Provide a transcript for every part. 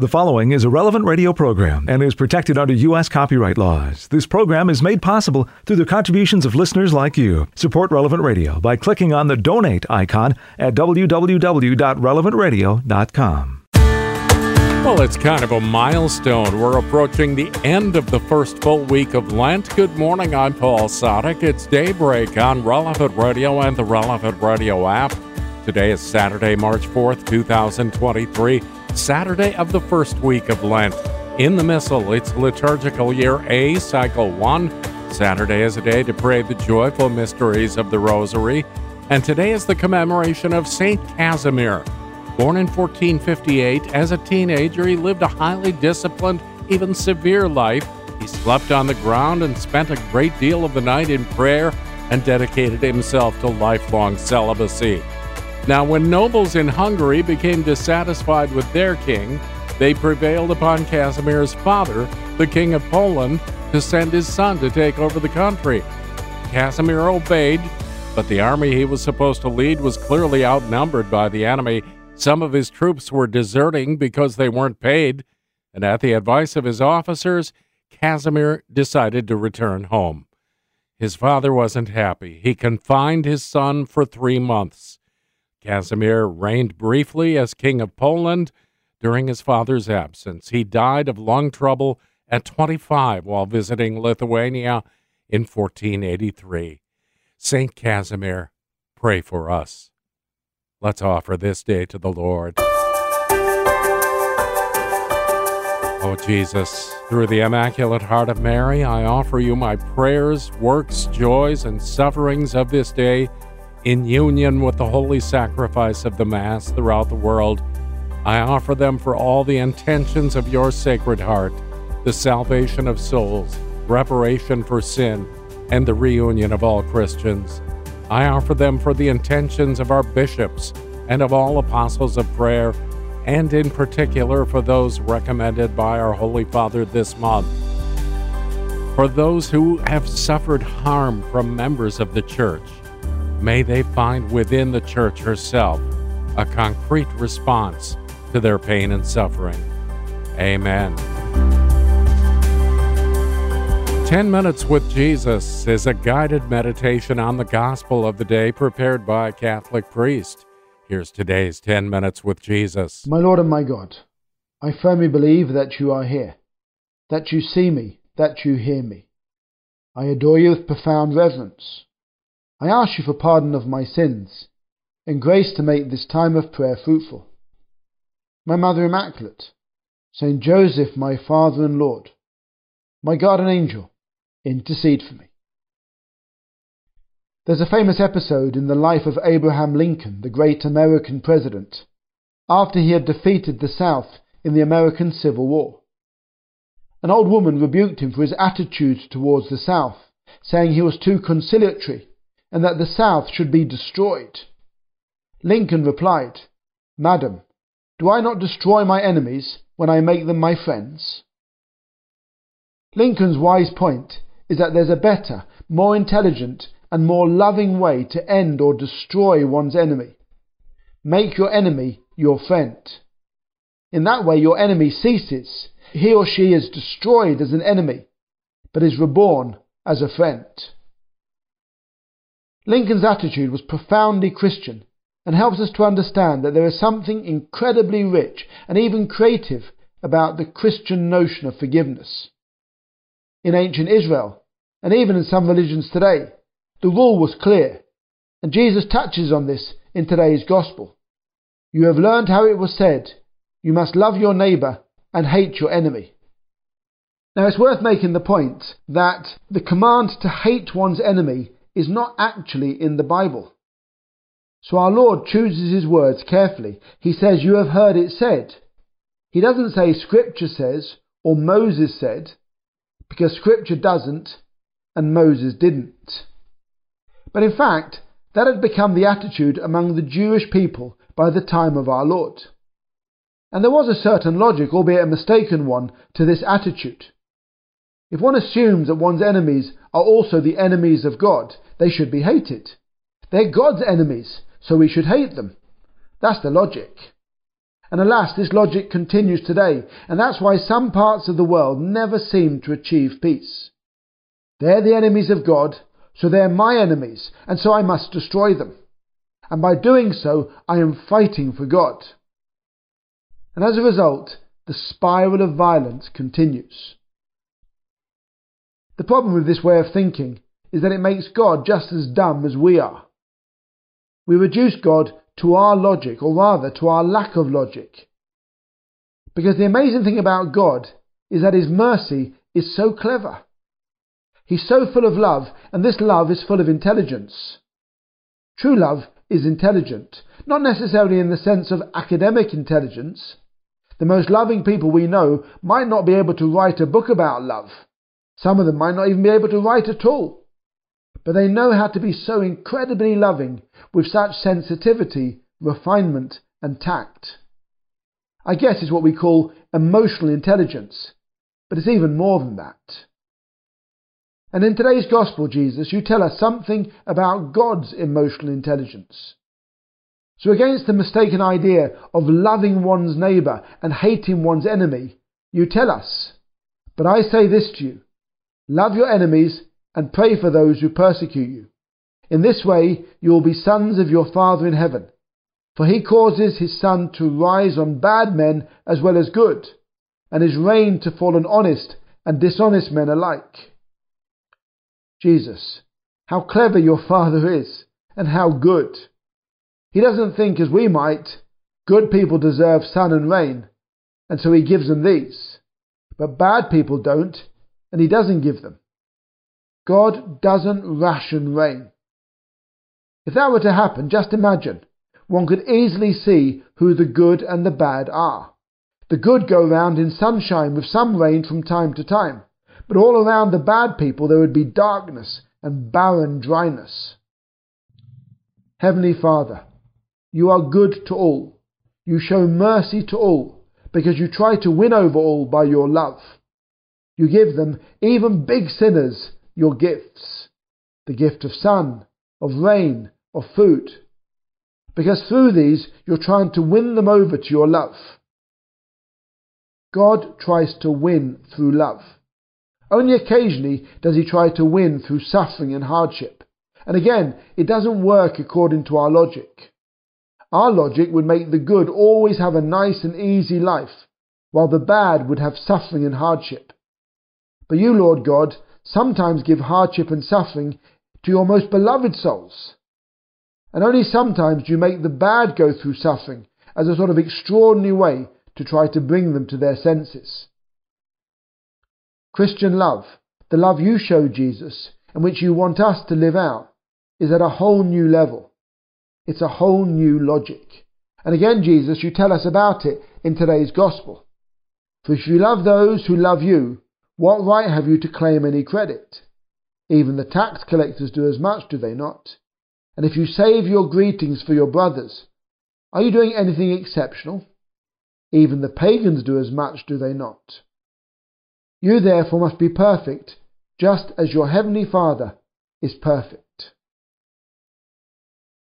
The following is a relevant radio program and is protected under U.S. copyright laws. This program is made possible through the contributions of listeners like you. Support Relevant Radio by clicking on the donate icon at www.relevantradio.com. Well, it's kind of a milestone. We're approaching the end of the first full week of Lent. Good morning. I'm Paul Sadek. It's daybreak on Relevant Radio and the Relevant Radio app. Today is Saturday, March 4th, 2023. Saturday of the first week of Lent. In the Missal, it's liturgical year A, cycle 1. Saturday is a day to pray the joyful mysteries of the Rosary. And today is the commemoration of St. Casimir. Born in 1458, as a teenager, he lived a highly disciplined, even severe life. He slept on the ground and spent a great deal of the night in prayer and dedicated himself to lifelong celibacy. Now, when nobles in Hungary became dissatisfied with their king, they prevailed upon Casimir's father, the King of Poland, to send his son to take over the country. Casimir obeyed, but the army he was supposed to lead was clearly outnumbered by the enemy. Some of his troops were deserting because they weren't paid, and at the advice of his officers, Casimir decided to return home. His father wasn't happy. He confined his son for three months. Casimir reigned briefly as King of Poland during his father's absence. He died of lung trouble at 25 while visiting Lithuania in 1483. Saint Casimir, pray for us. Let's offer this day to the Lord. Oh Jesus, through the Immaculate Heart of Mary, I offer you my prayers, works, joys, and sufferings of this day in union with the holy sacrifice of the Mass throughout the world. I offer them for all the intentions of your Sacred Heart, the salvation of souls, reparation for sin, and the reunion of all Christians. I offer them for the intentions of our bishops and of all apostles of prayer, and in particular for those recommended by our Holy Father this month. For those who have suffered harm from members of the Church, may they find within the church herself a concrete response to their pain and suffering. Amen. 10 Minutes with Jesus is a guided meditation on the gospel of the day prepared by a Catholic priest. Here's today's 10 Minutes with Jesus. My Lord and my God, I firmly believe that you are here, that you see me, that you hear me. I adore you with profound reverence. I ask you for pardon of my sins and grace to make this time of prayer fruitful. My Mother Immaculate, Saint Joseph, my Father and Lord, my guardian angel, intercede for me. There's a famous episode in the life of Abraham Lincoln, the great American president, after he had defeated the South in the American Civil War. An old woman rebuked him for his attitude towards the South, saying he was too conciliatory and that the South should be destroyed. Lincoln replied, Madam, do I not destroy my enemies when I make them my friends? Lincoln's wise point is that there's a better, more intelligent, and more loving way to end or destroy one's enemy. Make your enemy your friend. In that way, your enemy ceases. He or she is destroyed as an enemy, but is reborn as a friend. Lincoln's attitude was profoundly Christian and helps us to understand that there is something incredibly rich and even creative about the Christian notion of forgiveness. In ancient Israel, and even in some religions today, the rule was clear, and Jesus touches on this in today's Gospel. You have learned how it was said, You must love your neighbour and hate your enemy. Now it's worth making the point that the command to hate one's enemy is not actually in the Bible. So our Lord chooses his words carefully. He says, You have heard it said. He doesn't say Scripture says or Moses said, because Scripture doesn't and Moses didn't. But in fact, that had become the attitude among the Jewish people by the time of our Lord. And there was a certain logic, albeit a mistaken one, to this attitude. If one assumes that one's enemies are also the enemies of God, they should be hated. They're God's enemies, so we should hate them. That's the logic. And alas, this logic continues today, and that's why some parts of the world never seem to achieve peace. They're the enemies of God, so they're my enemies, and so I must destroy them. And by doing so, I am fighting for God. And as a result, the spiral of violence continues. The problem with this way of thinking is that it makes God just as dumb as we are. We reduce God to our logic, or rather to our lack of logic. Because the amazing thing about God is that His mercy is so clever. He's so full of love, and this love is full of intelligence. True love is intelligent, not necessarily in the sense of academic intelligence. The most loving people we know might not be able to write a book about love. Some of them might not even be able to write at all. But they know how to be so incredibly loving with such sensitivity, refinement, and tact. I guess it's what we call emotional intelligence, but it's even more than that. And in today's Gospel, Jesus, you tell us something about God's emotional intelligence. So, against the mistaken idea of loving one's neighbour and hating one's enemy, you tell us, But I say this to you love your enemies and pray for those who persecute you. In this way you will be sons of your Father in heaven. For he causes his sun to rise on bad men as well as good, and his rain to fall on honest and dishonest men alike. Jesus, how clever your Father is, and how good. He doesn't think as we might, good people deserve sun and rain, and so he gives them these. But bad people don't, and he doesn't give them. God doesn't ration rain. If that were to happen, just imagine. One could easily see who the good and the bad are. The good go round in sunshine with some rain from time to time, but all around the bad people there would be darkness and barren dryness. Heavenly Father, you are good to all. You show mercy to all because you try to win over all by your love. You give them, even big sinners, your gifts the gift of sun, of rain, of food. Because through these, you're trying to win them over to your love. God tries to win through love. Only occasionally does he try to win through suffering and hardship. And again, it doesn't work according to our logic. Our logic would make the good always have a nice and easy life, while the bad would have suffering and hardship. But you, Lord God, sometimes give hardship and suffering to your most beloved souls. And only sometimes do you make the bad go through suffering as a sort of extraordinary way to try to bring them to their senses. Christian love, the love you show Jesus and which you want us to live out, is at a whole new level. It's a whole new logic. And again, Jesus, you tell us about it in today's gospel. For if you love those who love you, what right have you to claim any credit? Even the tax collectors do as much, do they not? And if you save your greetings for your brothers, are you doing anything exceptional? Even the pagans do as much, do they not? You therefore must be perfect, just as your heavenly Father is perfect.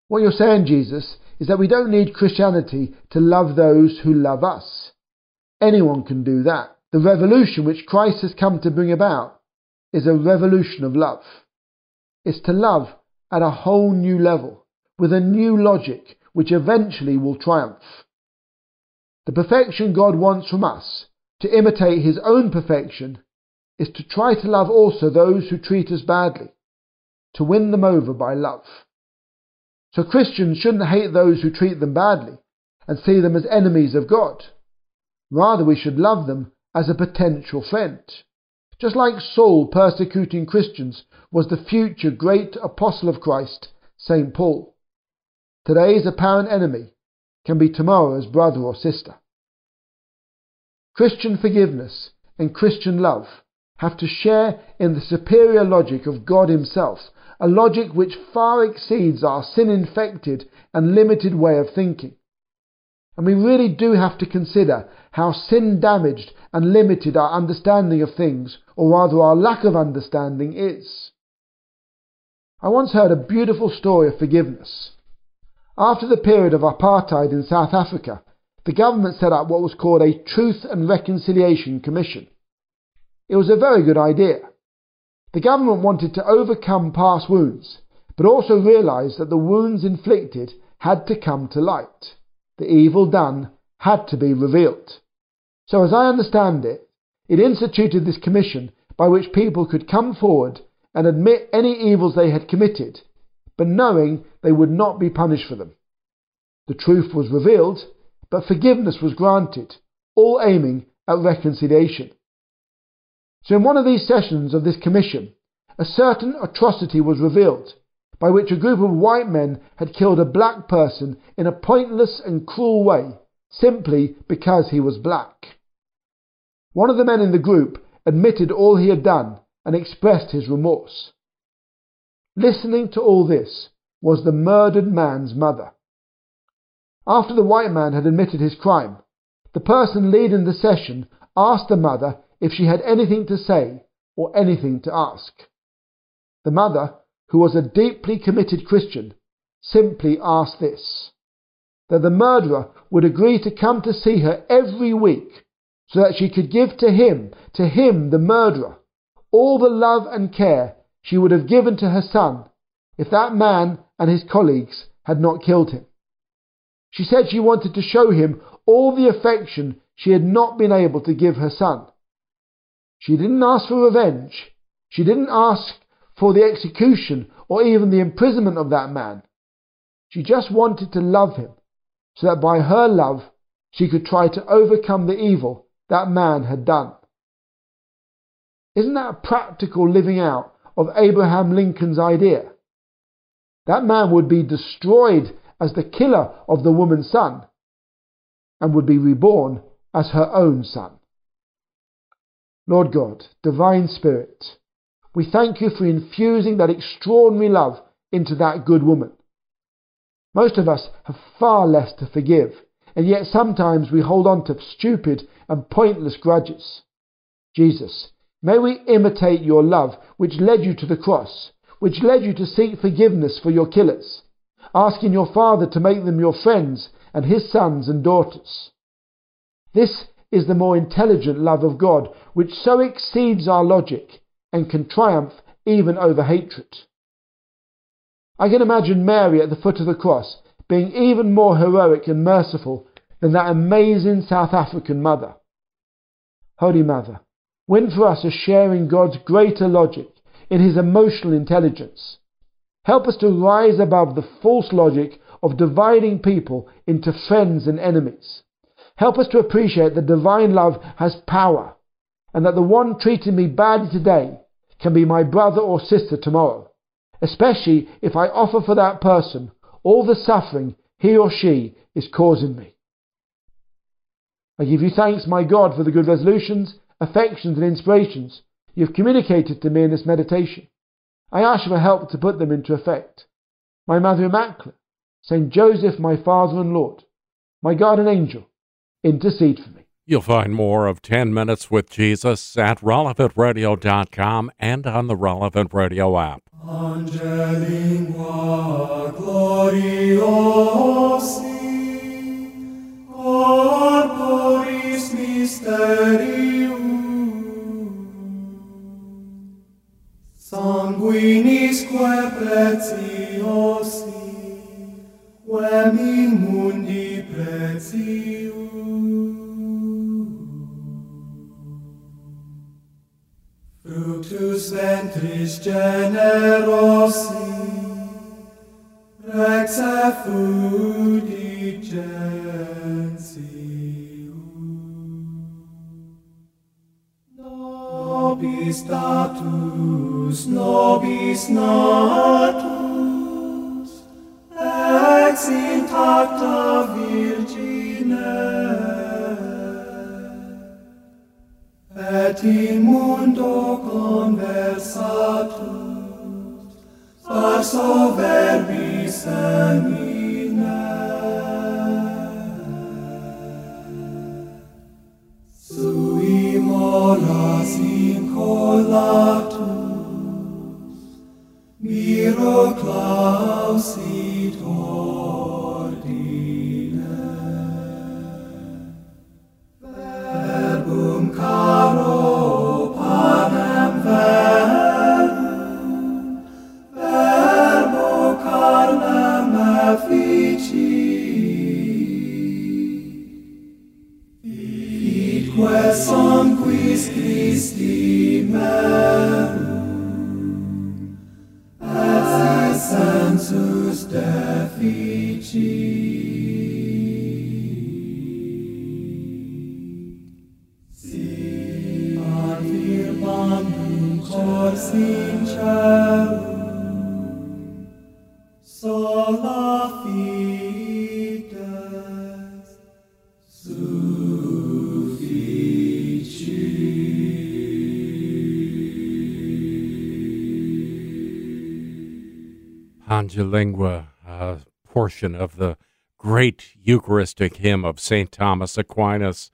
What you're saying, Jesus, is that we don't need Christianity to love those who love us. Anyone can do that. The revolution which Christ has come to bring about is a revolution of love. It's to love at a whole new level, with a new logic which eventually will triumph. The perfection God wants from us, to imitate His own perfection, is to try to love also those who treat us badly, to win them over by love. So Christians shouldn't hate those who treat them badly and see them as enemies of God. Rather, we should love them as a potential friend. Just like Saul persecuting Christians was the future great apostle of Christ, St. Paul. Today's apparent enemy can be tomorrow's brother or sister. Christian forgiveness and Christian love have to share in the superior logic of God Himself, a logic which far exceeds our sin infected and limited way of thinking. And we really do have to consider how sin damaged and limited our understanding of things, or rather our lack of understanding, is. I once heard a beautiful story of forgiveness. After the period of apartheid in South Africa, the government set up what was called a Truth and Reconciliation Commission. It was a very good idea. The government wanted to overcome past wounds, but also realized that the wounds inflicted had to come to light. The evil done had to be revealed. So, as I understand it, it instituted this commission by which people could come forward and admit any evils they had committed, but knowing they would not be punished for them. The truth was revealed, but forgiveness was granted, all aiming at reconciliation. So, in one of these sessions of this commission, a certain atrocity was revealed, by which a group of white men had killed a black person in a pointless and cruel way, simply because he was black. One of the men in the group admitted all he had done and expressed his remorse. Listening to all this was the murdered man's mother. After the white man had admitted his crime, the person leading the session asked the mother if she had anything to say or anything to ask. The mother, who was a deeply committed Christian, simply asked this that the murderer would agree to come to see her every week so that she could give to him, to him, the murderer, all the love and care she would have given to her son if that man and his colleagues had not killed him. She said she wanted to show him all the affection she had not been able to give her son. She didn't ask for revenge. She didn't ask for the execution or even the imprisonment of that man. She just wanted to love him so that by her love she could try to overcome the evil that man had done. Isn't that a practical living out of Abraham Lincoln's idea? That man would be destroyed as the killer of the woman's son and would be reborn as her own son. Lord God, Divine Spirit, we thank you for infusing that extraordinary love into that good woman. Most of us have far less to forgive and yet sometimes we hold on to stupid and pointless grudges. Jesus, may we imitate your love, which led you to the cross, which led you to seek forgiveness for your killers, asking your Father to make them your friends and his sons and daughters. This is the more intelligent love of God, which so exceeds our logic and can triumph even over hatred. I can imagine Mary at the foot of the cross being even more heroic and merciful than that amazing South African mother. Holy Mother, win for us a share in God's greater logic, in His emotional intelligence. Help us to rise above the false logic of dividing people into friends and enemies. Help us to appreciate that divine love has power, and that the one treating me badly today can be my brother or sister tomorrow, especially if I offer for that person all the suffering he or she is causing me. I give you thanks, my God, for the good resolutions, affections, and inspirations you have communicated to me in this meditation. I ask you for help to put them into effect. My Mother Immaculate, Saint Joseph, my Father and Lord, my guardian angel, intercede for me. You'll find more of 10 Minutes with Jesus at relevantradio.com and on the Relevant Radio app. Angelingua gloriosi, corporis mysterium, sanguinisque preciosi, quem in mundi precium. Fructus ventris generosi, rex effudicentium. Nobis status, nobis natus, ex intacta virgine, et in mundo conversatus, saxo verbis emine. Sui moras incolatus, miro clausitor, Pange lingua, uh, a portion of the great Eucharistic hymn of St. Thomas Aquinas.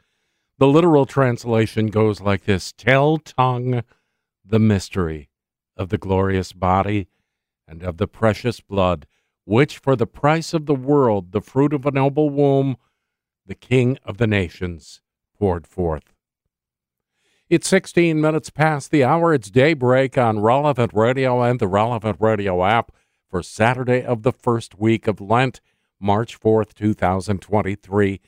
The literal translation goes like this Tell tongue the mystery of the glorious body and of the precious blood, which for the price of the world, the fruit of a noble womb, the King of the nations poured forth. It's 16 minutes past the hour. It's daybreak on Relevant Radio and the Relevant Radio app for Saturday of the first week of Lent, March 4th, 2023.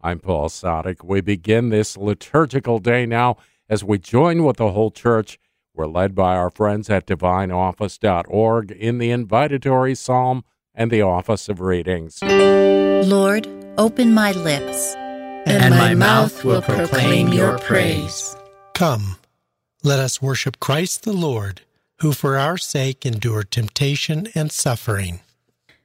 I'm Paul Sadek. We begin this liturgical day now as we join with the whole church. We're led by our friends at divineoffice.org in the invitatory psalm and the office of readings. Lord, open my lips, and my mouth will proclaim your praise. Come, let us worship Christ the Lord, who for our sake endured temptation and suffering.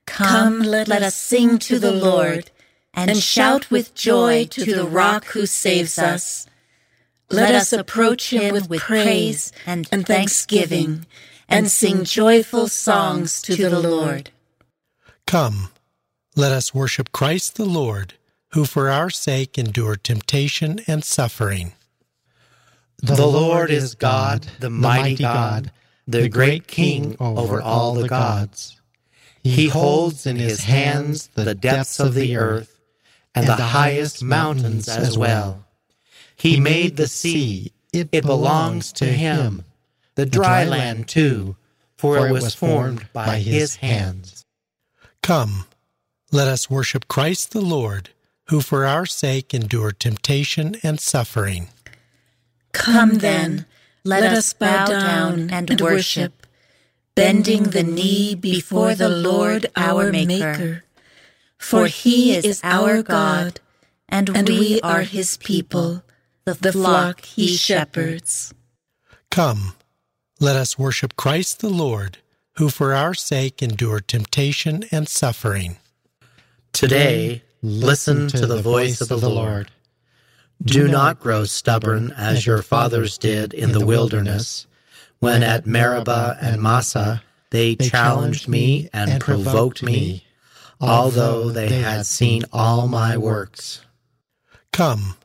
Come, let, us sing to the Lord, and shout with joy to the rock who saves us. Let us approach him with praise and thanksgiving, and sing joyful songs to the Lord. Come, let us worship Christ the Lord, who for our sake endured temptation and suffering. The Lord is God, the mighty God, the great King over all the gods. He holds in his hands the depths of the earth and the highest mountains as well. He made the sea, it belongs to him, the dry land too, for it was formed by his hands. Come, let us worship Christ the Lord, who for our sake endured temptation and suffering. Come then, let us bow down and worship, bending the knee before the Lord our Maker. For he is our God, and we are his people, the flock he shepherds. Come, let us worship Christ the Lord, who for our sake endured temptation and suffering. Today, listen to the voice of the Lord. Do not grow stubborn as your fathers did in the wilderness, when at Meribah and Massah they challenged me and provoked me, although they had seen all my works. Come,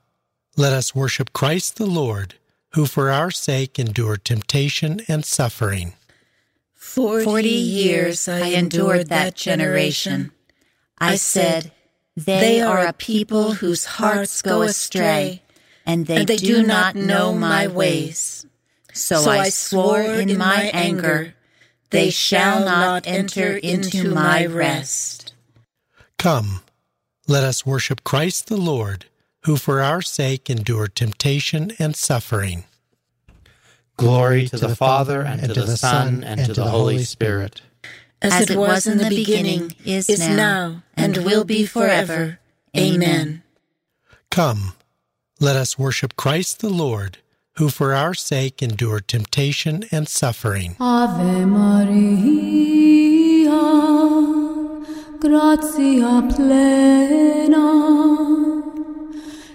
let us worship Christ the Lord, who for our sake endured temptation and suffering. Forty years I endured that generation. I said, They are a people whose hearts go astray, and they, do not know my ways. So I swore in my anger, They shall not enter into my rest. Come, let us worship Christ the Lord, who for our sake endured temptation and suffering. Glory to the Father, and to the Son, and to the Holy Spirit. As it was in the beginning, is now, and will be forever. Amen. Come, let us worship Christ the Lord, who for our sake endured temptation and suffering. Ave Maria, gratia plena,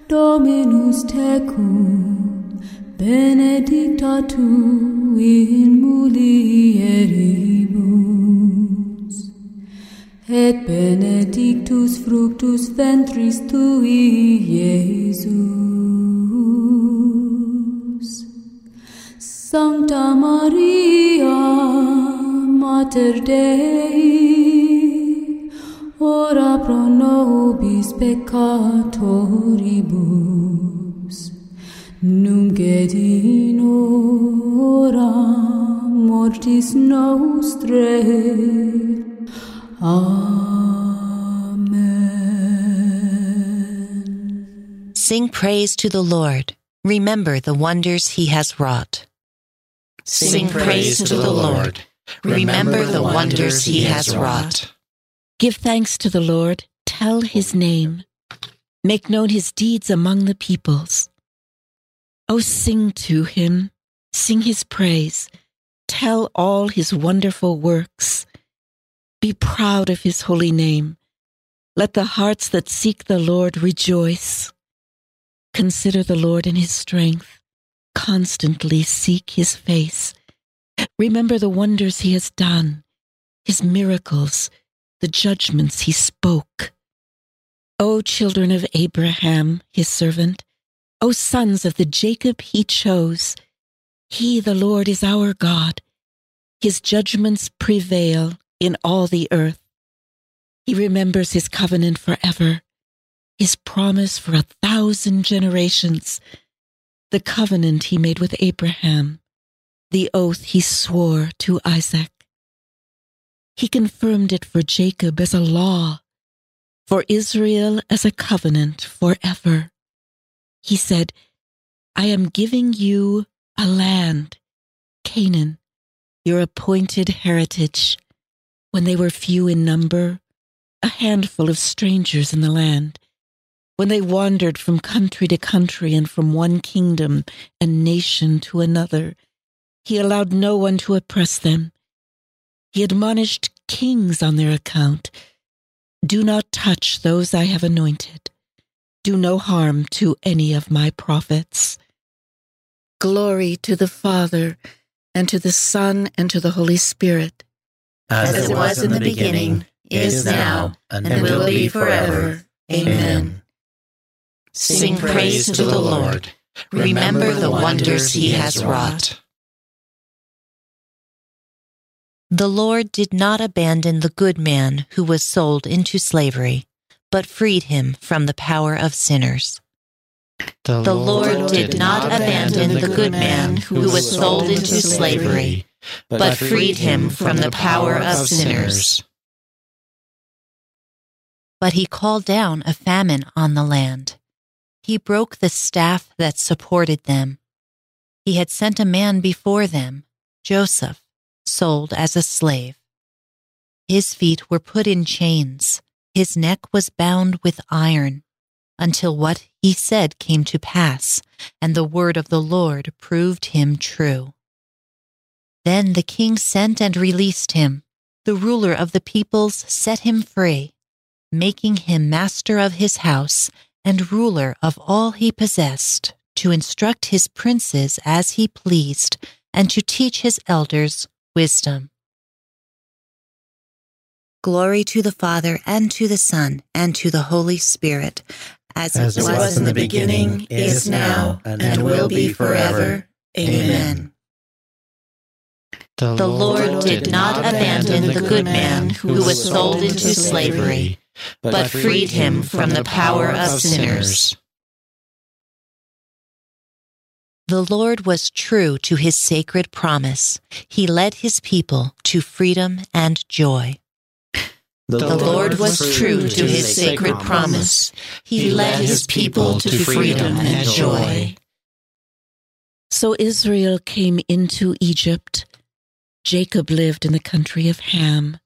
Dominus tecum, benedicta tu in mulieribus, et benedictus fructus ventris tui, Iesus. Sancta Maria, Mater Dei, ora pro nobis peccatoribus, nunc et in hora mortis nostre, Amen. Sing praise to the Lord. Remember the wonders he has wrought. Sing praise to the Lord. Remember the wonders he has wrought. Give thanks to the Lord. Tell his name. Make known his deeds among the peoples. Oh, sing to him. Sing his praise. Tell all his wonderful works. Be proud of his holy name. Let the hearts that seek the Lord rejoice. Consider the Lord in his strength. Constantly seek his face. Remember the wonders he has done, his miracles, the judgments he spoke. O children of Abraham, his servant, O sons of the Jacob he chose, he, the Lord, is our God. His judgments prevail in all the earth. He remembers his covenant forever, his promise for a thousand generations, the covenant he made with Abraham, the oath he swore to Isaac. He confirmed it for Jacob as a law, for Israel as a covenant forever. He said, I am giving you a land, Canaan, your appointed heritage. When they were few in number, a handful of strangers in the land, when they wandered from country to country and from one kingdom and nation to another, he allowed no one to oppress them. He admonished kings on their account. Do not touch those I have anointed. Do no harm to any of my prophets. Glory to the Father, and to the Son, and to the Holy Spirit. As, it was in the beginning, is now, and will be forever. Amen. Sing praise to the Lord. Remember the wonders he has wrought. The Lord did not abandon the good man who was sold into slavery, but freed him from the power of sinners. The Lord did not abandon the good man who was sold into slavery, but freed him from the power of sinners. But he called down a famine on the land. He broke the staff that supported them. He had sent a man before them, Joseph, sold as a slave. His feet were put in chains, his neck was bound with iron, until what he said came to pass, and the word of the Lord proved him true. Then the king sent and released him. The ruler of the peoples set him free, making him master of his house and ruler of all he possessed, to instruct his princes as he pleased, and to teach his elders wisdom. Glory to the Father, and to the Son, and to the Holy Spirit, as, As it it was in the beginning, is now, and will be forever. Amen. The Lord did not abandon the good man who was sold into slavery, but freed him from the power of sinners. The Lord was true to his sacred promise. He led his people to freedom and joy. The Lord was true to his sacred promise. He led his people to freedom and joy. So Israel came into Egypt. Jacob lived in the country of Ham.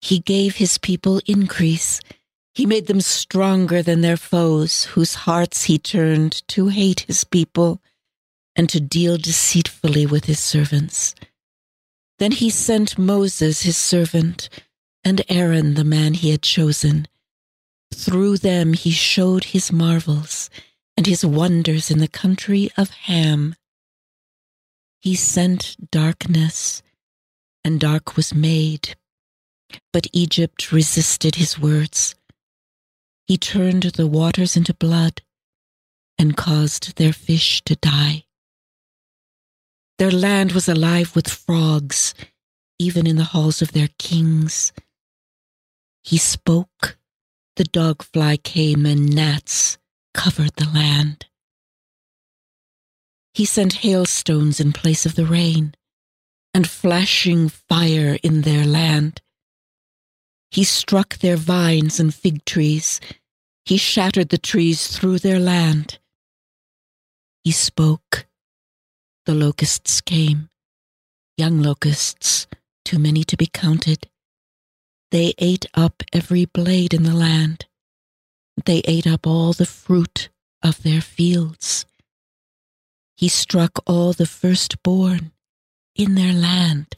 He gave his people increase. He made them stronger than their foes, whose hearts he turned to hate his people and to deal deceitfully with his servants. Then he sent Moses, his servant, and Aaron, the man he had chosen. Through them he showed his marvels and his wonders in the country of Ham. He sent darkness, and dark was made. But Egypt resisted his words. He turned the waters into blood and caused their fish to die. Their land was alive with frogs, even in the halls of their kings. He spoke, the dog fly came, and gnats covered the land. He sent hailstones in place of the rain, and flashing fire in their land. He struck their vines and fig trees. He shattered the trees through their land. He spoke. The locusts came, young locusts, too many to be counted. They ate up every blade in the land. They ate up all the fruit of their fields. He struck all the firstborn in their land,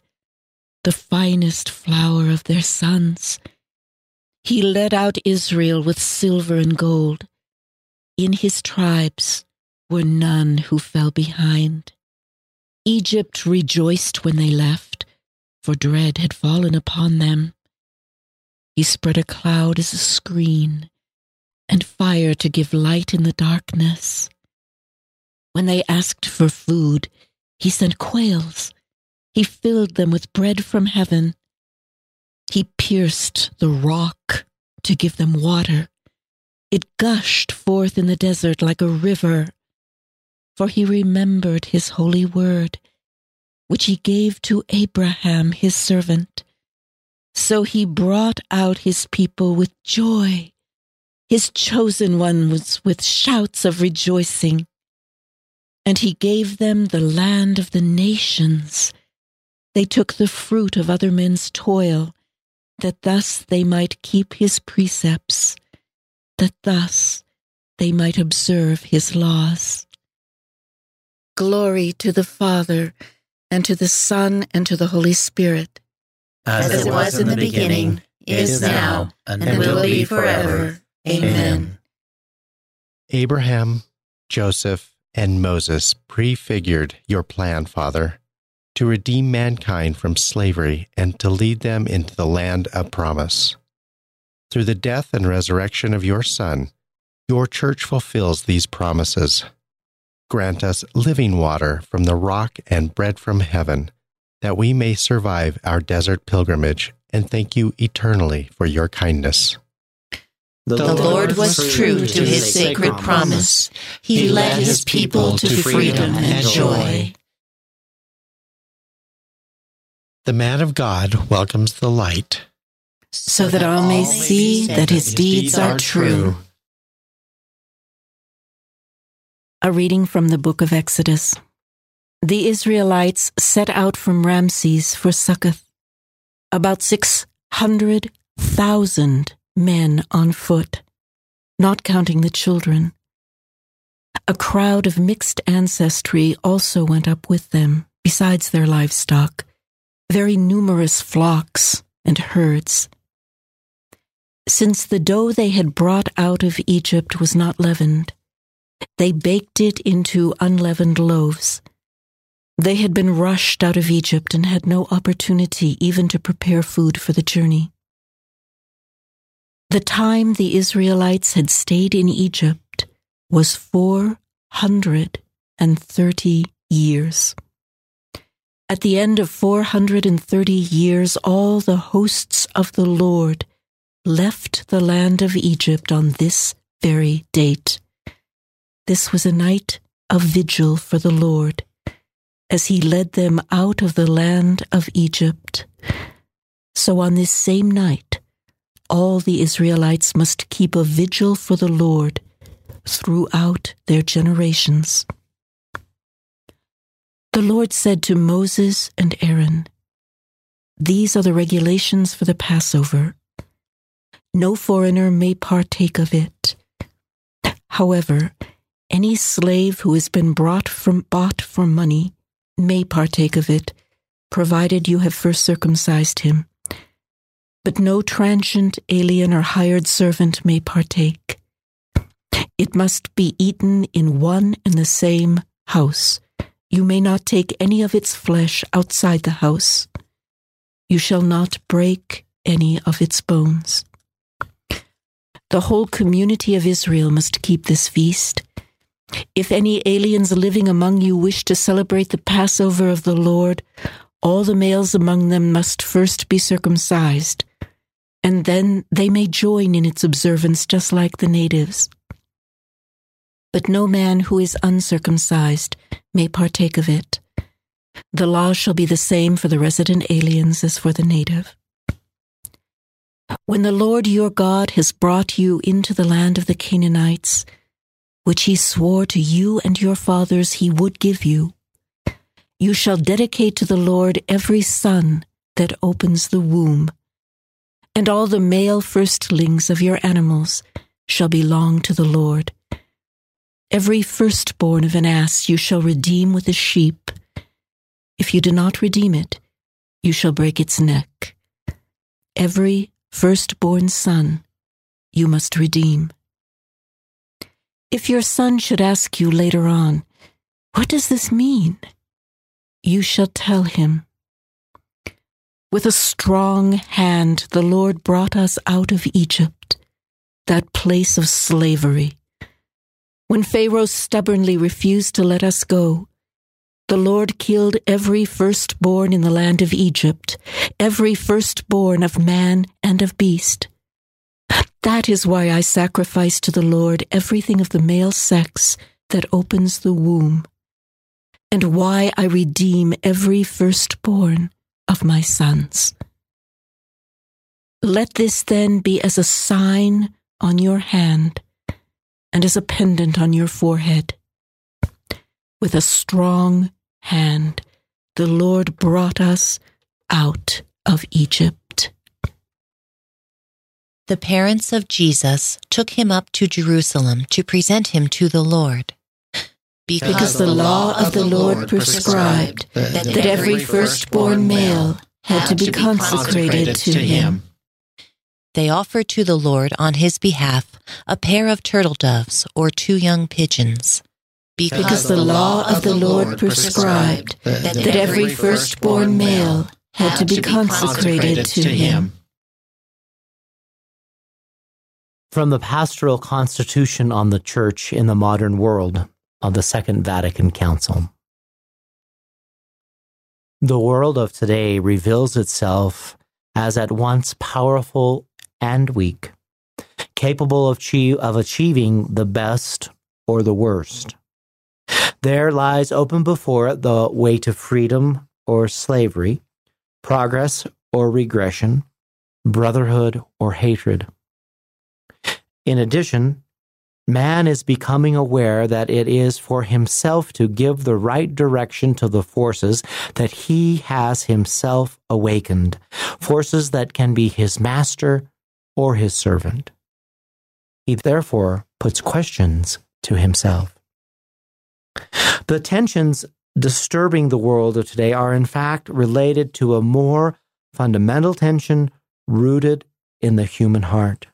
the finest flower of their sons. He led out Israel with silver and gold. In his tribes were none who fell behind. Egypt rejoiced when they left, for dread had fallen upon them. He spread a cloud as a screen, and fire to give light in the darkness. When they asked for food, he sent quails. He filled them with bread from heaven. He pierced the rock to give them water. It gushed forth in the desert like a river. For he remembered his holy word, which he gave to Abraham his servant. So he brought out his people with joy, his chosen ones with shouts of rejoicing and he gave them the land of the nations. They took the fruit of other men's toil, that thus they might keep his precepts, that thus they might observe his laws. Glory to the Father, and to the Son, and to the Holy Spirit. As, As it was in the beginning, is now, and, and will be forever. Amen. Abraham, Joseph, and Moses prefigured your plan, Father, to redeem mankind from slavery and to lead them into the land of promise. Through the death and resurrection of your Son, your church fulfills these promises. Grant us living water from the rock and bread from heaven, that we may survive our desert pilgrimage and thank you eternally for your kindness. The, the Lord was true to his sacred promise. He led his people to freedom and joy. The man of God welcomes the light, so that all may see that his deeds are true. A reading from the book of Exodus. The Israelites set out from Ramses for Succoth, about 600,000 men on foot, not counting the children. A crowd of mixed ancestry also went up with them, besides their livestock, very numerous flocks and herds. Since the dough they had brought out of Egypt was not leavened, they baked it into unleavened loaves. They had been rushed out of Egypt and had no opportunity even to prepare food for the journey. The time the Israelites had stayed in Egypt was 430 years. At the end of 430 years, all the hosts of the Lord left the land of Egypt on this very date. This was a night of vigil for the Lord as he led them out of the land of Egypt. So on this same night, all the Israelites must keep a vigil for the Lord throughout their generations. The Lord said to Moses and Aaron, These are the regulations for the Passover. No foreigner may partake of it. However, any slave who has been brought from bought for money may partake of it, provided you have first circumcised him but no transient alien or hired servant may partake. It must be eaten in one and the same house. You may not take any of its flesh outside the house. You shall not break any of its bones. The whole community of Israel must keep this feast. If any aliens living among you wish to celebrate the Passover of the Lord, all the males among them must first be circumcised and then they may join in its observance just like the natives. but no man who is uncircumcised may partake of it. The law shall be the same for the resident aliens as for the native. When the Lord your God has brought you into the land of the Canaanites, which he swore to you and your fathers he would give you, you shall dedicate to the Lord every son that opens the womb, and all the male firstlings of your animals shall belong to the Lord. Every firstborn of an ass you shall redeem with a sheep. If you do not redeem it, you shall break its neck. Every firstborn son you must redeem. If your son should ask you later on, What does this mean? you shall tell him. With a strong hand, the Lord brought us out of Egypt, that place of slavery. When Pharaoh stubbornly refused to let us go, the Lord killed every firstborn in the land of Egypt, every firstborn of man and of beast. That is why I sacrifice to the Lord everything of the male sex that opens the womb, and why I redeem every firstborn of my sons. Let this then be as a sign on your hand and as a pendant on your forehead. With a strong hand, the Lord brought us out of Egypt. The parents of Jesus took him up to Jerusalem to present him to the Lord. Because, because the law of the Lord prescribed that, that every firstborn male had to be consecrated to him. They offered to the Lord on his behalf a pair of turtle doves or two young pigeons. Because, because the law of the Lord prescribed that, that every firstborn male had to be consecrated to him. From the Pastoral Constitution on the Church in the Modern World of the Second Vatican Council. The world of today reveals itself as at once powerful and weak, capable of, of achieving the best or the worst. There lies open before it the way to freedom or slavery, progress or regression, brotherhood or hatred. In addition, man is becoming aware that it is for himself to give the right direction to the forces that he has himself awakened, forces that can be his master or his servant. He therefore puts questions to himself. The tensions disturbing the world of today are in fact related to a more fundamental tension rooted in the human heart.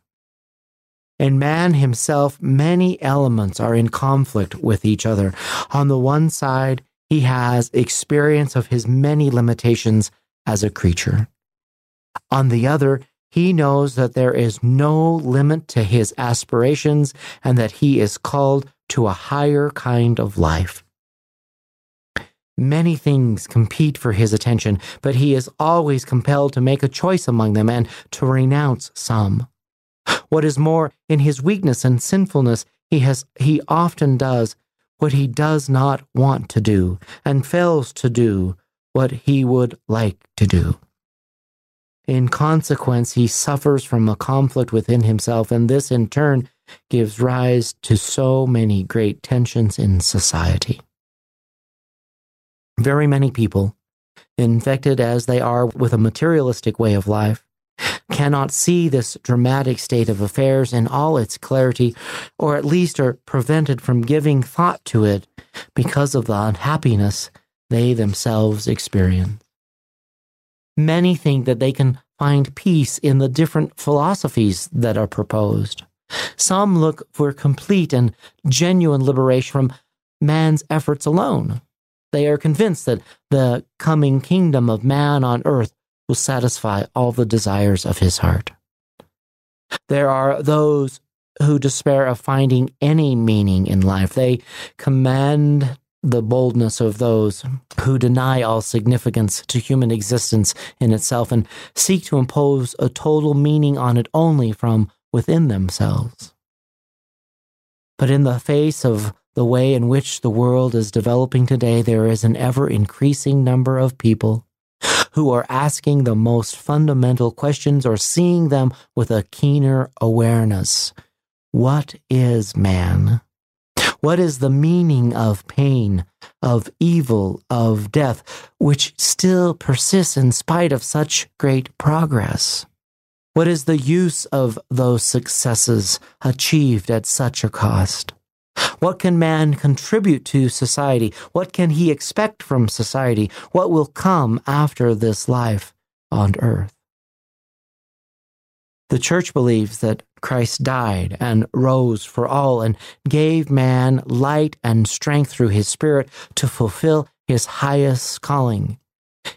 In man himself, many elements are in conflict with each other. On the one side, he has experience of his many limitations as a creature. On the other, he knows that there is no limit to his aspirations and that he is called to a higher kind of life. Many things compete for his attention, but he is always compelled to make a choice among them and to renounce some. What is more, in his weakness and sinfulness, he has he often does what he does not want to do and fails to do what he would like to do. In consequence, he suffers from a conflict within himself, and this in turn gives rise to so many great tensions in society. Very many people, infected as they are with a materialistic way of life, cannot see this dramatic state of affairs in all its clarity, or at least are prevented from giving thought to it because of the unhappiness they themselves experience. Many think that they can find peace in the different philosophies that are proposed. Some look for complete and genuine liberation from man's efforts alone. They are convinced that the coming kingdom of man on earth will satisfy all the desires of his heart. There are those who despair of finding any meaning in life. They commend the boldness of those who deny all significance to human existence in itself and seek to impose a total meaning on it only from within themselves. But in the face of the way in which the world is developing today, there is an ever increasing number of people who are asking the most fundamental questions or seeing them with a keener awareness. What is man? What is the meaning of pain, of evil, of death, which still persists in spite of such great progress? What is the use of those successes achieved at such a cost? What can man contribute to society? What can he expect from society? What will come after this life on earth? The church believes that Christ died and rose for all and gave man light and strength through his Spirit to fulfill his highest calling.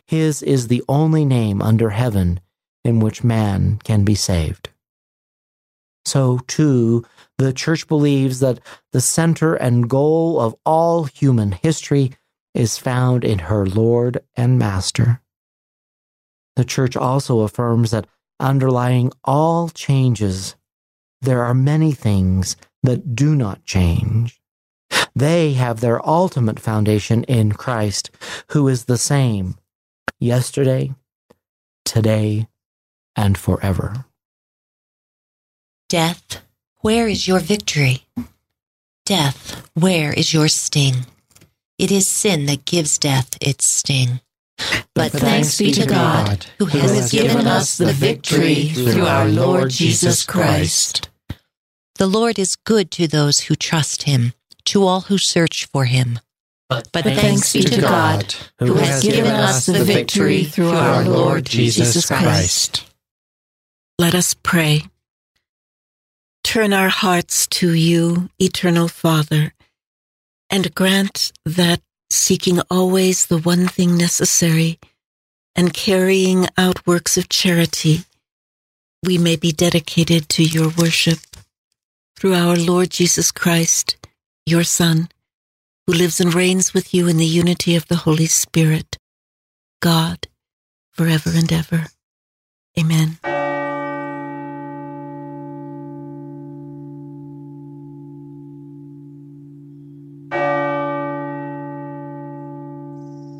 His is the only name under heaven in which man can be saved. So, too, the church believes that the center and goal of all human history is found in her Lord and Master. The church also affirms that underlying all changes, there are many things that do not change. They have their ultimate foundation in Christ, who is the same yesterday, today, and forever. Death, where is your victory? Death, where is your sting? It is sin that gives death its sting. But thanks be to God, who has given us the victory through our Lord Jesus Christ. The Lord is good to those who trust him, to all who search for him. But, thanks be to God, who has given us the victory through our Lord Jesus Christ. Let us pray. Turn our hearts to you, eternal Father, and grant that seeking always the one thing necessary and carrying out works of charity, we may be dedicated to your worship through our Lord Jesus Christ, your Son, who lives and reigns with you in the unity of the Holy Spirit, God, forever and ever. Amen.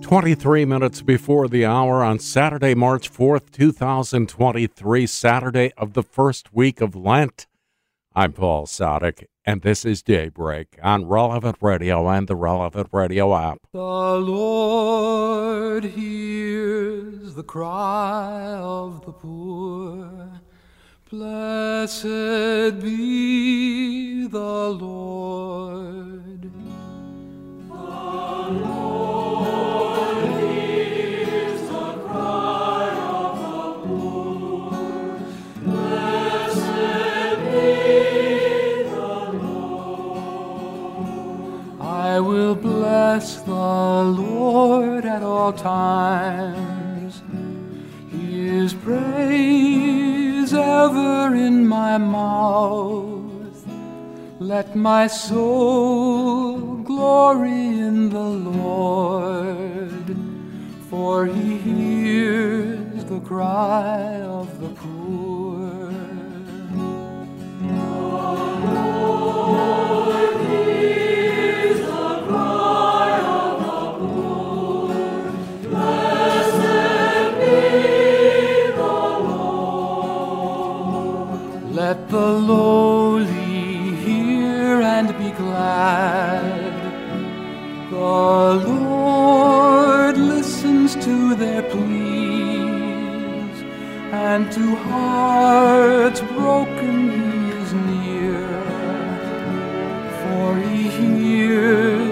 23 minutes before the hour on Saturday, March 4th, 2023, Saturday of the first week of Lent. I'm Paul Sadek, and this is Daybreak on Relevant Radio and the Relevant Radio app. The Lord hears the cry of the poor. Blessed be the Lord. The Lord I will bless the Lord at all times. His praise ever in my mouth. Let my soul glory in the Lord, for he hears the cry of the poor. Lord Let the lowly hear and be glad. The Lord listens to their pleas, and to hearts broken he is near. For he hears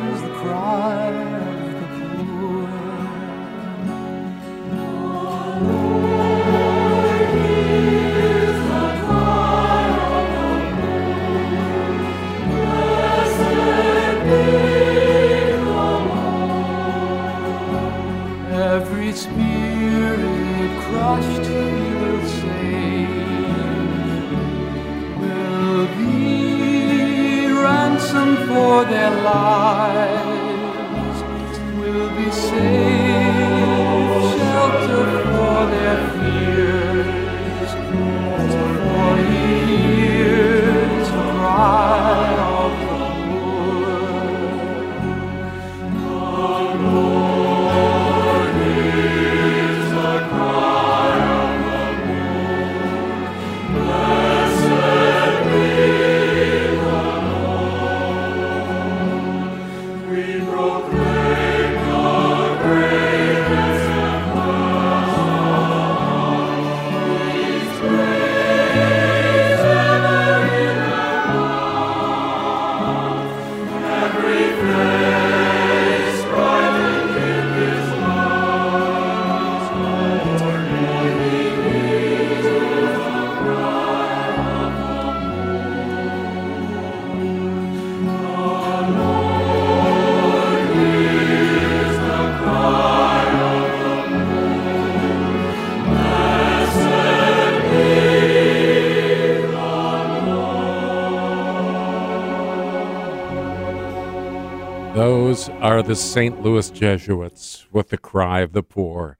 are the St. Louis Jesuits with the cry of the poor.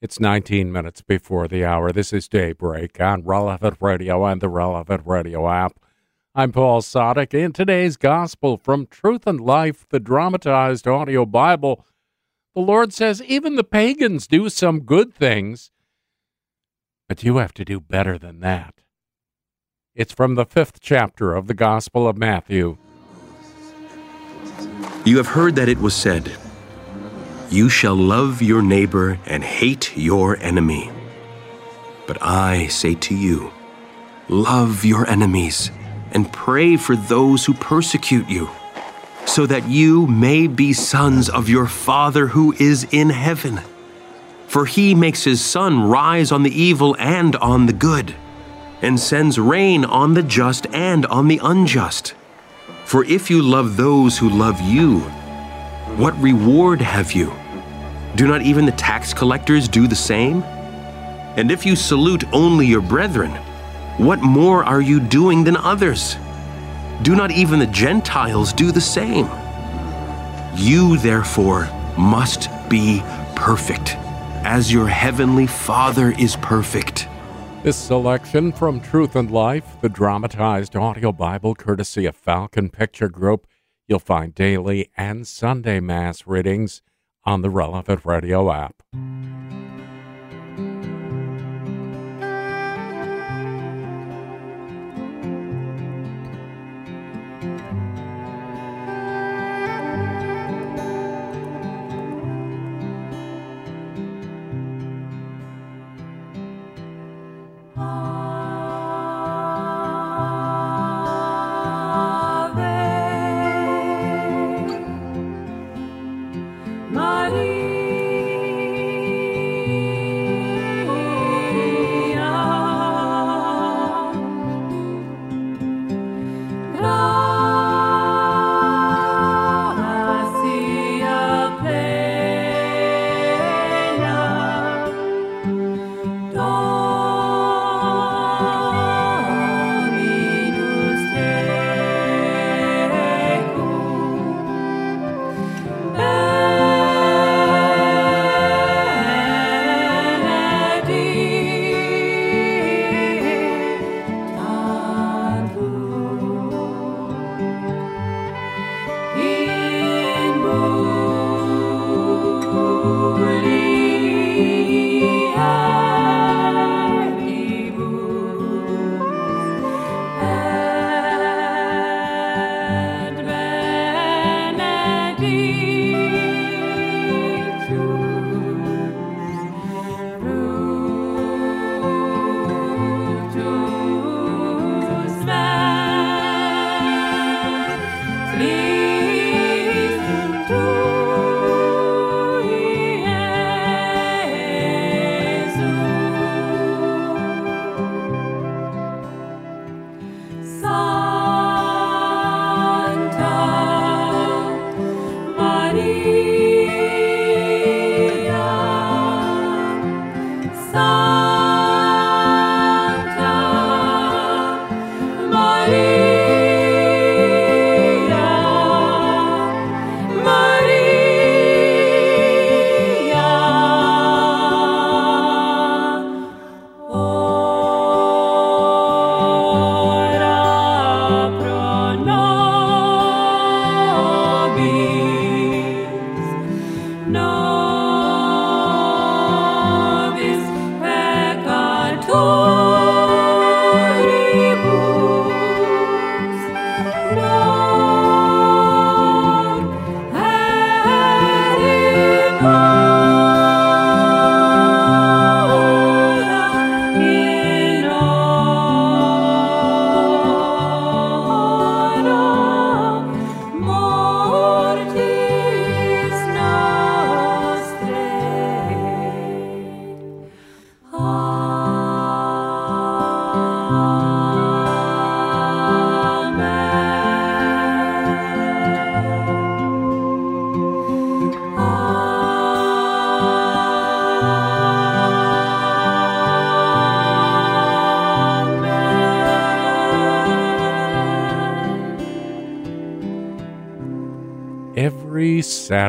It's 19 minutes before the hour. This is Daybreak on Relevant Radio and the Relevant Radio app. I'm Paul Sadek. In today's Gospel from Truth and Life, the dramatized audio Bible, the Lord says even the pagans do some good things, but you have to do better than that. It's from the fifth chapter of the Gospel of Matthew. You have heard that it was said, You shall love your neighbor and hate your enemy. But I say to you, Love your enemies and pray for those who persecute you, so that you may be sons of your Father who is in heaven. For he makes his sun rise on the evil and on the good, and sends rain on the just and on the unjust. For if you love those who love you, what reward have you? Do not even the tax collectors do the same? And if you salute only your brethren, what more are you doing than others? Do not even the Gentiles do the same? You, therefore, must be perfect, as your heavenly Father is perfect. This selection from Truth and Life, the dramatized audio Bible courtesy of Falcon Picture Group. You'll find daily and Sunday Mass readings on the relevant radio app.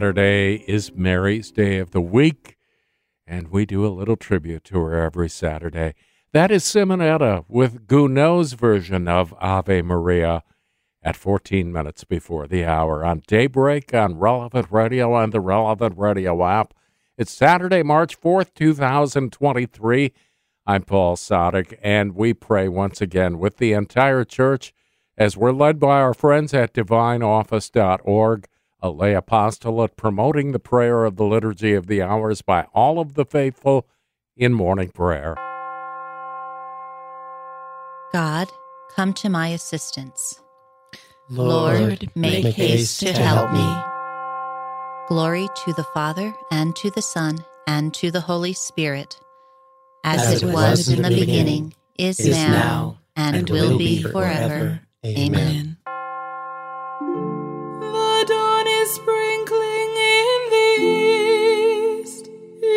Saturday is Mary's Day of the Week, and we do a little tribute to her every Saturday. That is Simonetta with Gounod's version of Ave Maria at 14 minutes before the hour on Daybreak on Relevant Radio and the Relevant Radio app. It's Saturday, March 4th, 2023. I'm Paul Sadek, and we pray once again with the entire church as we're led by our friends at divineoffice.org, a lay apostolate promoting the prayer of the Liturgy of the Hours by all of the faithful in morning prayer. God, come to my assistance. Lord, make haste to help me. Glory to the Father, and to the Son, and to the Holy Spirit, as, As it was in the beginning, is, is now, now, and, and will will be be forever. forever. Amen. The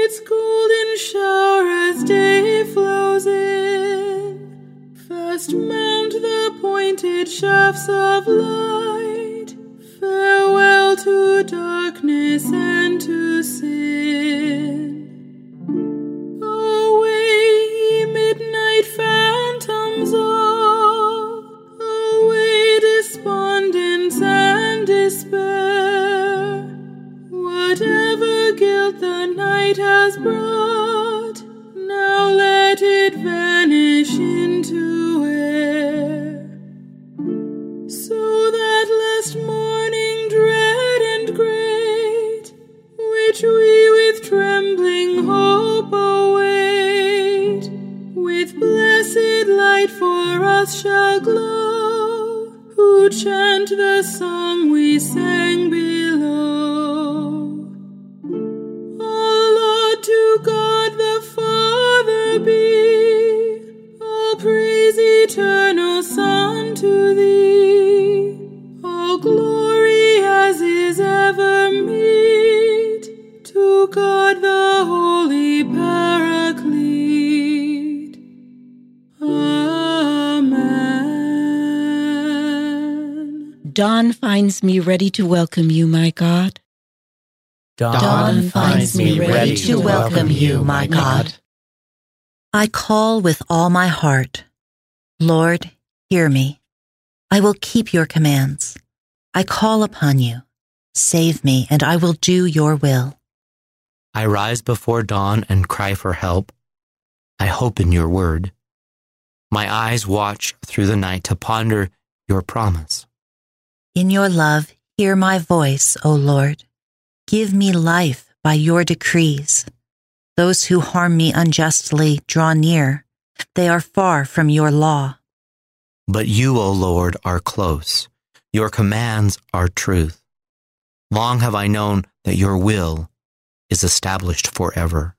its golden shower as day flows in. Fast mount the pointed shafts of light. Farewell to darkness and to sin. The song we sang Dawn finds me ready to welcome you, my God. Dawn finds me ready to welcome you, my God. I call with all my heart. Lord, hear me. I will keep your commands. I call upon you. Save me, and I will do your will. I rise before dawn and cry for help. I hope in your word. My eyes watch through the night to ponder your promise. In your love, hear my voice, O Lord. Give me life by your decrees. Those who harm me unjustly draw near. They are far from your law. But you, O Lord, are close. Your commands are truth. Long have I known that your will is established forever.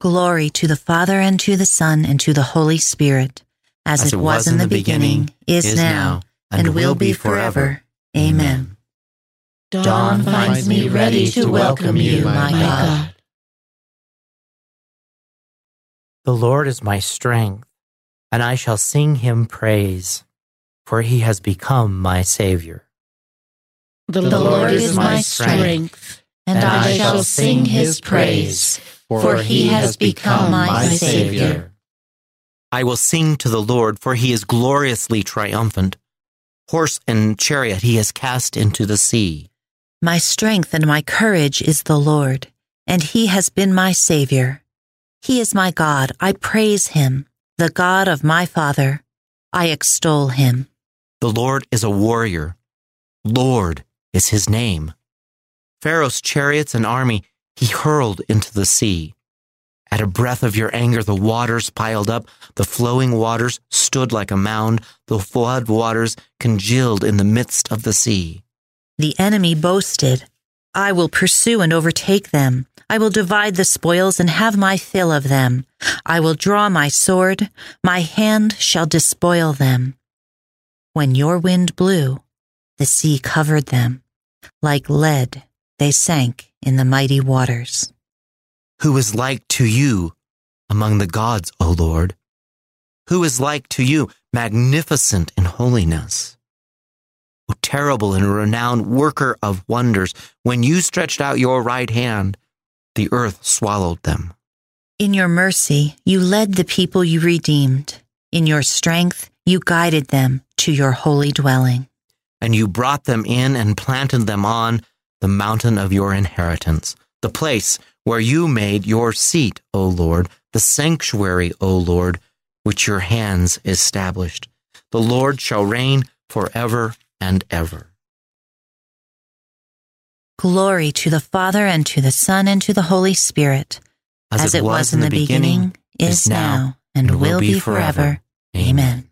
Glory to the Father and to the Son and to the Holy Spirit, as, it was in the beginning, is now, and will be forever. Amen. Dawn finds me ready to welcome you, my God. The Lord is my strength, and I shall sing him praise, for he has become my Savior. The, The Lord is my strength, and I shall sing his praise, for he has become my Savior. I will sing to the Lord, for he is gloriously triumphant. Horse and chariot he has cast into the sea. My strength and my courage is the Lord, and he has been my Savior. He is my God. I praise him, the God of my Father. I extol him. The Lord is a warrior. Lord is his name. Pharaoh's chariots and army he hurled into the sea. At a breath of your anger, the waters piled up, the flowing waters stood like a mound, the flood waters congealed in the midst of the sea. The enemy boasted, I will pursue and overtake them. I will divide the spoils and have my fill of them. I will draw my sword. My hand shall despoil them. When your wind blew, the sea covered them. Like lead, they sank in the mighty waters. Who is like to you among the gods, O Lord? Who is like to you, magnificent in holiness? O terrible and renowned worker of wonders, when you stretched out your right hand, the earth swallowed them. In your mercy, you led the people you redeemed. In your strength, you guided them to your holy dwelling. And you brought them in and planted them on the mountain of your inheritance, the place where you made your seat, O Lord, the sanctuary, O Lord, which your hands established. The Lord shall reign forever and ever. Glory to the Father, and to the Son, and to the Holy Spirit, as, as it, was, was in the beginning, beginning is now, and, and will be forever. Amen.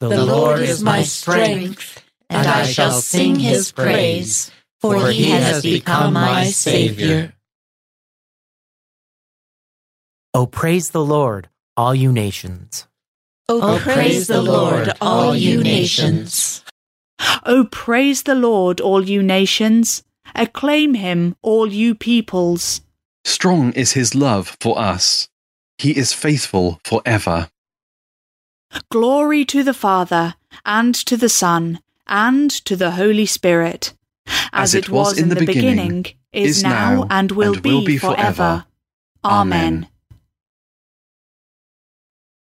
The, the Lord is my strength, and I shall sing his praise, for he has become my Savior. O oh, praise the Lord, all you nations. Oh, oh, o praise the Lord, all you nations. O praise the Lord, all you nations. Acclaim him, all you peoples. Strong is his love for us. He is faithful forever. Glory to the Father, and to the Son, and to the Holy Spirit, as, as it, was, was in the, the beginning, beginning, is now, and will, be, be forever. forever. Amen.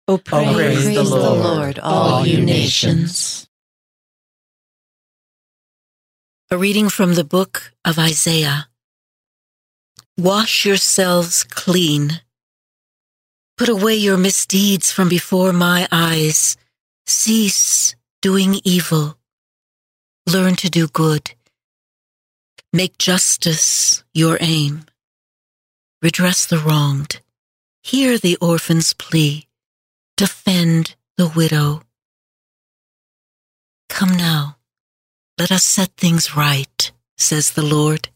O oh, praise, oh, praise the, Lord, the Lord, all you nations. A reading from the book of Isaiah. Wash yourselves clean. Put away your misdeeds from before my eyes. Cease doing evil. Learn to do good. Make justice your aim. Redress the wronged. Hear the orphan's plea defend the widow. Come now, let us set things right, says the Lord.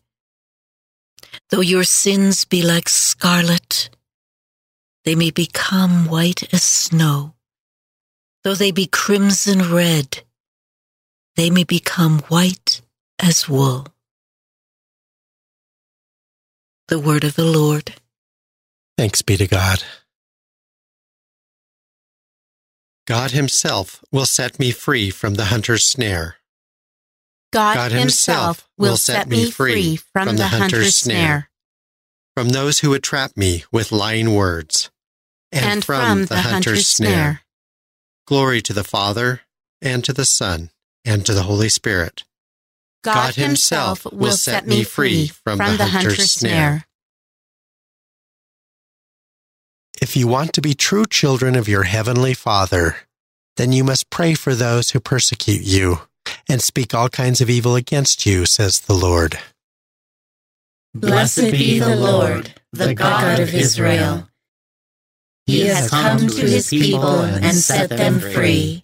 Though your sins be like scarlet, they may become white as snow. Though they be crimson red, they may become white as wool. The word of the Lord. Thanks be to God. God Himself will set me free from the hunter's snare. God, God Himself will set me free from, from the hunter's snare. From those who would trap me with lying words. And, and from, from, the, the hunter's snare. Glory to the Father, and to the Son, and to the Holy Spirit. God, God Himself will set me free from, from the, the hunter's snare. If you want to be true children of your heavenly Father, then you must pray for those who persecute you and speak all kinds of evil against you, says the Lord. Blessed be the Lord, the God of Israel. He has come to his people and set them free.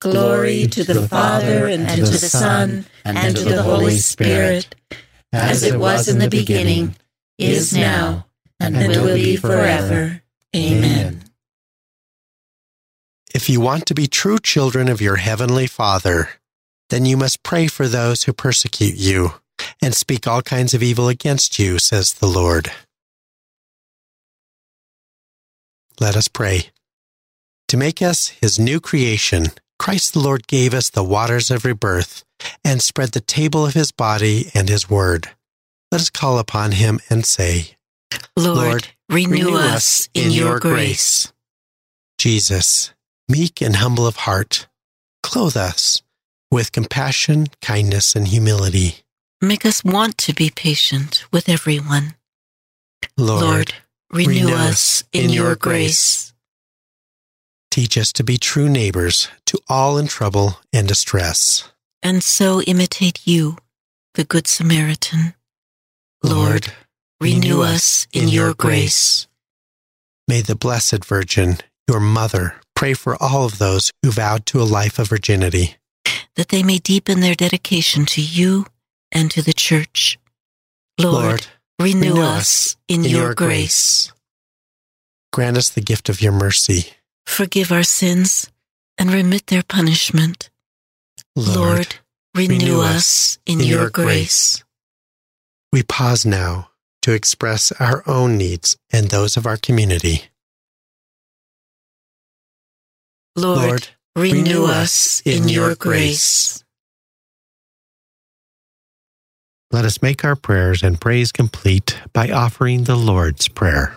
Glory to the Father, and to the Son, and to the Holy Spirit, as it was in the beginning, is now, and will be forever. Amen. If you want to be true children of your heavenly Father, then you must pray for those who persecute you and speak all kinds of evil against you, says the Lord. Let us pray. To make us his new creation, Christ the Lord gave us the waters of rebirth and spread the table of his body and his word. Let us call upon him and say, Lord, Lord renew, renew, us in your grace. Jesus, meek and humble of heart, clothe us with compassion, kindness, and humility. Make us want to be patient with everyone. Lord, Lord renew, renew us in your grace. Teach us to be true neighbors to all in trouble and distress. And so imitate you, the Good Samaritan. Lord, renew us in your grace. May the Blessed Virgin, your mother, pray for all of those who vowed to a life of virginity. That they may deepen their dedication to you and to the Church. Lord, Lord renew, renew, us in, in your, grace. Grant us the gift of your mercy. Forgive our sins and remit their punishment. Lord, Lord renew, renew us in, your, grace. We pause now to express our own needs and those of our community. Lord, Lord renew us in your grace. Let us make our prayers and praise complete by offering the Lord's Prayer.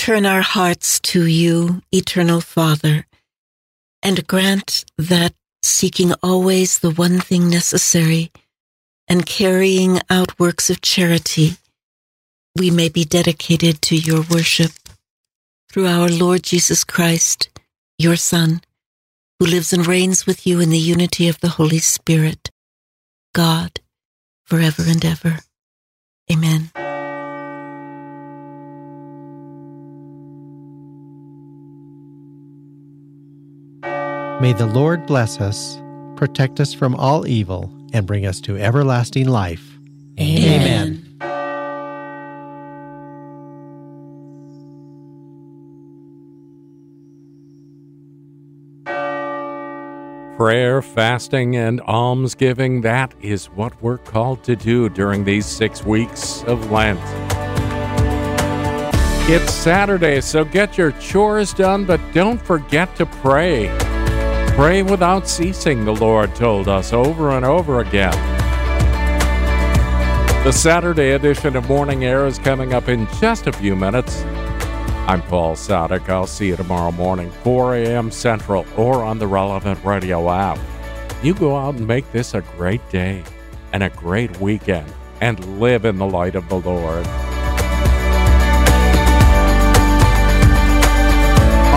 Turn our hearts to you, eternal Father, and grant that, seeking always the one thing necessary and carrying out works of charity, we may be dedicated to your worship through our Lord Jesus Christ, your Son who lives and reigns with you in the unity of the Holy Spirit, God, forever and ever. Amen. May the Lord bless us, protect us from all evil, and bring us to everlasting life. Amen. Amen. Prayer, fasting, and almsgiving, that is what we're called to do during these six weeks of Lent. It's Saturday, so get your chores done, but don't forget to pray. Pray without ceasing, the Lord told us over and over again. The Saturday edition of Morning Air is coming up in just a few minutes. I'm Paul Sadek. I'll see you tomorrow morning, 4 a.m. Central, or on the relevant radio app. You go out and make this a great day and a great weekend and live in the light of the Lord.